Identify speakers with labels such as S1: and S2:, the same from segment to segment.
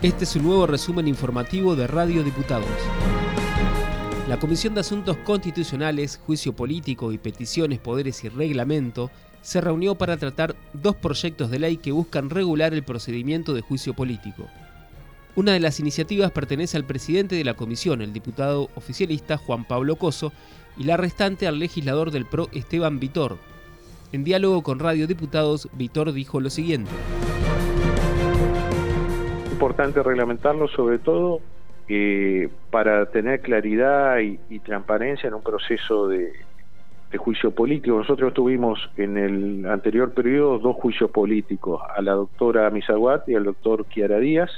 S1: Este es un nuevo resumen informativo de Radio Diputados. La Comisión de Asuntos Constitucionales, Juicio Político y Peticiones, Poderes y Reglamento se reunió para tratar dos proyectos de ley que buscan regular el procedimiento de juicio político. Una de las iniciativas pertenece al presidente de la comisión, el diputado oficialista Juan Pablo Coso, y la restante al legislador del PRO Esteban Vitor. En diálogo con Radio Diputados, Vitor dijo lo siguiente
S2: importante reglamentarlo, sobre todo eh, para tener claridad y, transparencia en un proceso de, juicio político. Nosotros tuvimos en el anterior periodo dos juicios políticos, a la doctora Misaguat y al doctor Kiara Díaz,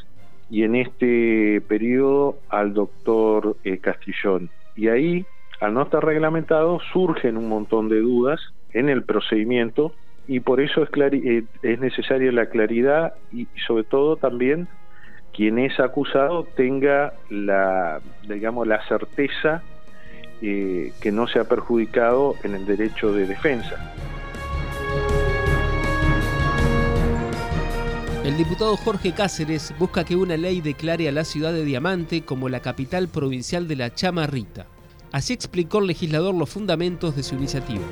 S2: y en este periodo al doctor eh, Castillón. Y ahí, al no estar reglamentado, surgen un montón de dudas en el procedimiento y por eso es, eh, es necesaria la claridad y sobre todo también quien es acusado tenga la, digamos, la certeza eh, que no se ha perjudicado en el derecho de defensa.
S1: El diputado Jorge Cáceres busca que una ley declare a la ciudad de Diamante como la capital provincial de la chamarrita. Así explicó el legislador los fundamentos de su iniciativa.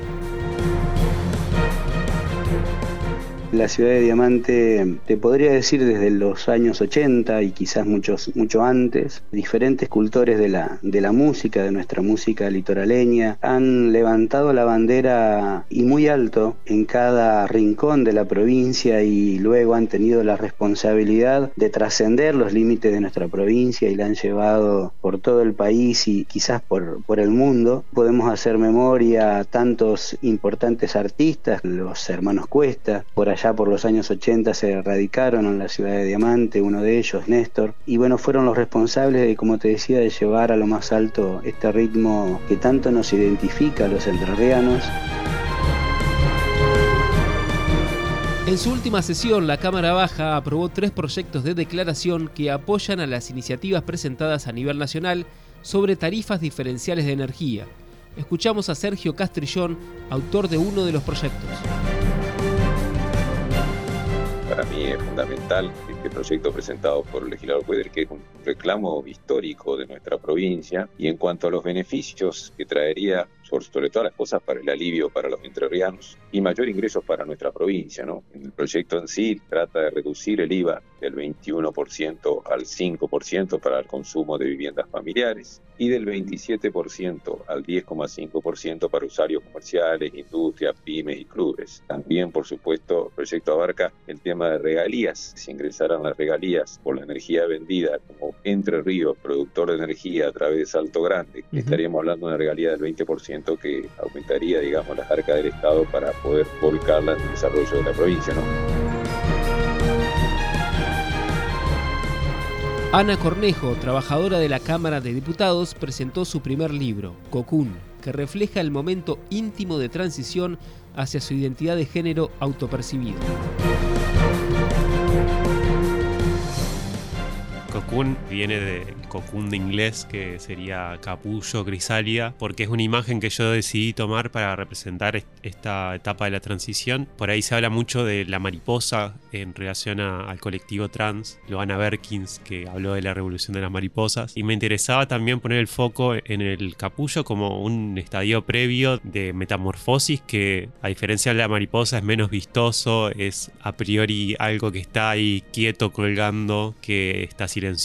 S3: La ciudad de Diamante, te podría decir desde los años 80 y quizás muchos, mucho antes, diferentes cultores de la, de la música, de nuestra música litoraleña, han levantado la bandera y muy alto en cada rincón de la provincia y luego han tenido la responsabilidad de trascender los límites de nuestra provincia y la han llevado por todo el país y quizás por, por el mundo. Podemos hacer memoria a tantos importantes artistas, los hermanos Cuesta, por allá por los años 80 se radicaron en la ciudad de Diamante, uno de ellos, Néstor, y bueno, fueron los responsables de, como te decía, de llevar a lo más alto este ritmo que tanto nos identifica a los entrerrianos.
S1: En su última sesión, la Cámara Baja aprobó tres proyectos de declaración que apoyan a las iniciativas presentadas a nivel nacional sobre tarifas diferenciales de energía. Escuchamos a Sergio Castrillón, autor de uno de los proyectos
S4: para mí es fundamental este proyecto presentado por el legislador Cueder, que es un reclamo histórico de nuestra provincia, y en cuanto a los beneficios que traería sobre todas las cosas para el alivio para los entrerrianos y mayor ingresos para nuestra provincia. ¿no? El proyecto en sí trata de reducir el IVA del 21% al 5% para el consumo de viviendas familiares y del 27% al 10,5% para usuarios comerciales, industrias, pymes y clubes. También, por supuesto, el proyecto abarca el tema de regalías. Si ingresaran las regalías por la energía vendida como Entre Ríos, productor de energía a través de Salto Grande, estaríamos hablando de una regalía del 20% que aumentaría, digamos, la arcas del Estado para poder volcarla en el desarrollo de la provincia, ¿no?
S1: Ana Cornejo, trabajadora de la Cámara de Diputados, presentó su primer libro, Cocún, que refleja el momento íntimo de transición hacia su identidad de género autopercibido.
S5: Cocoon viene de cocoon de inglés, que sería capullo, crisalia, porque es una imagen que yo decidí tomar para representar esta etapa de la transición. Por ahí se habla mucho de la mariposa en relación al colectivo trans, Loana Berkins, que habló de la revolución de las mariposas, y me interesaba también poner el foco en el capullo como un estadio previo de metamorfosis que, a diferencia de la mariposa, es menos vistoso, es a priori algo que está ahí quieto, colgando, que está silencioso,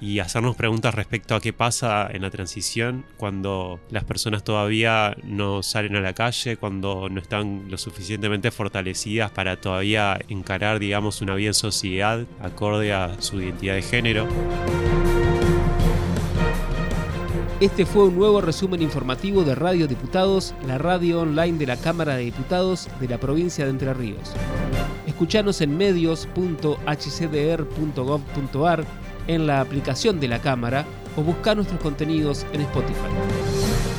S5: y hacernos preguntas respecto a qué pasa en la transición cuando las personas todavía no salen a la calle, cuando no están lo suficientemente fortalecidas para todavía encarar, digamos, una vida en sociedad acorde a su identidad de género.
S1: Este fue un nuevo resumen informativo de Radio Diputados, la radio online de la Cámara de Diputados de la provincia de Entre Ríos. Escuchanos en medios.hcdr.gov.ar en la aplicación de la cámara o buscar nuestros contenidos en Spotify.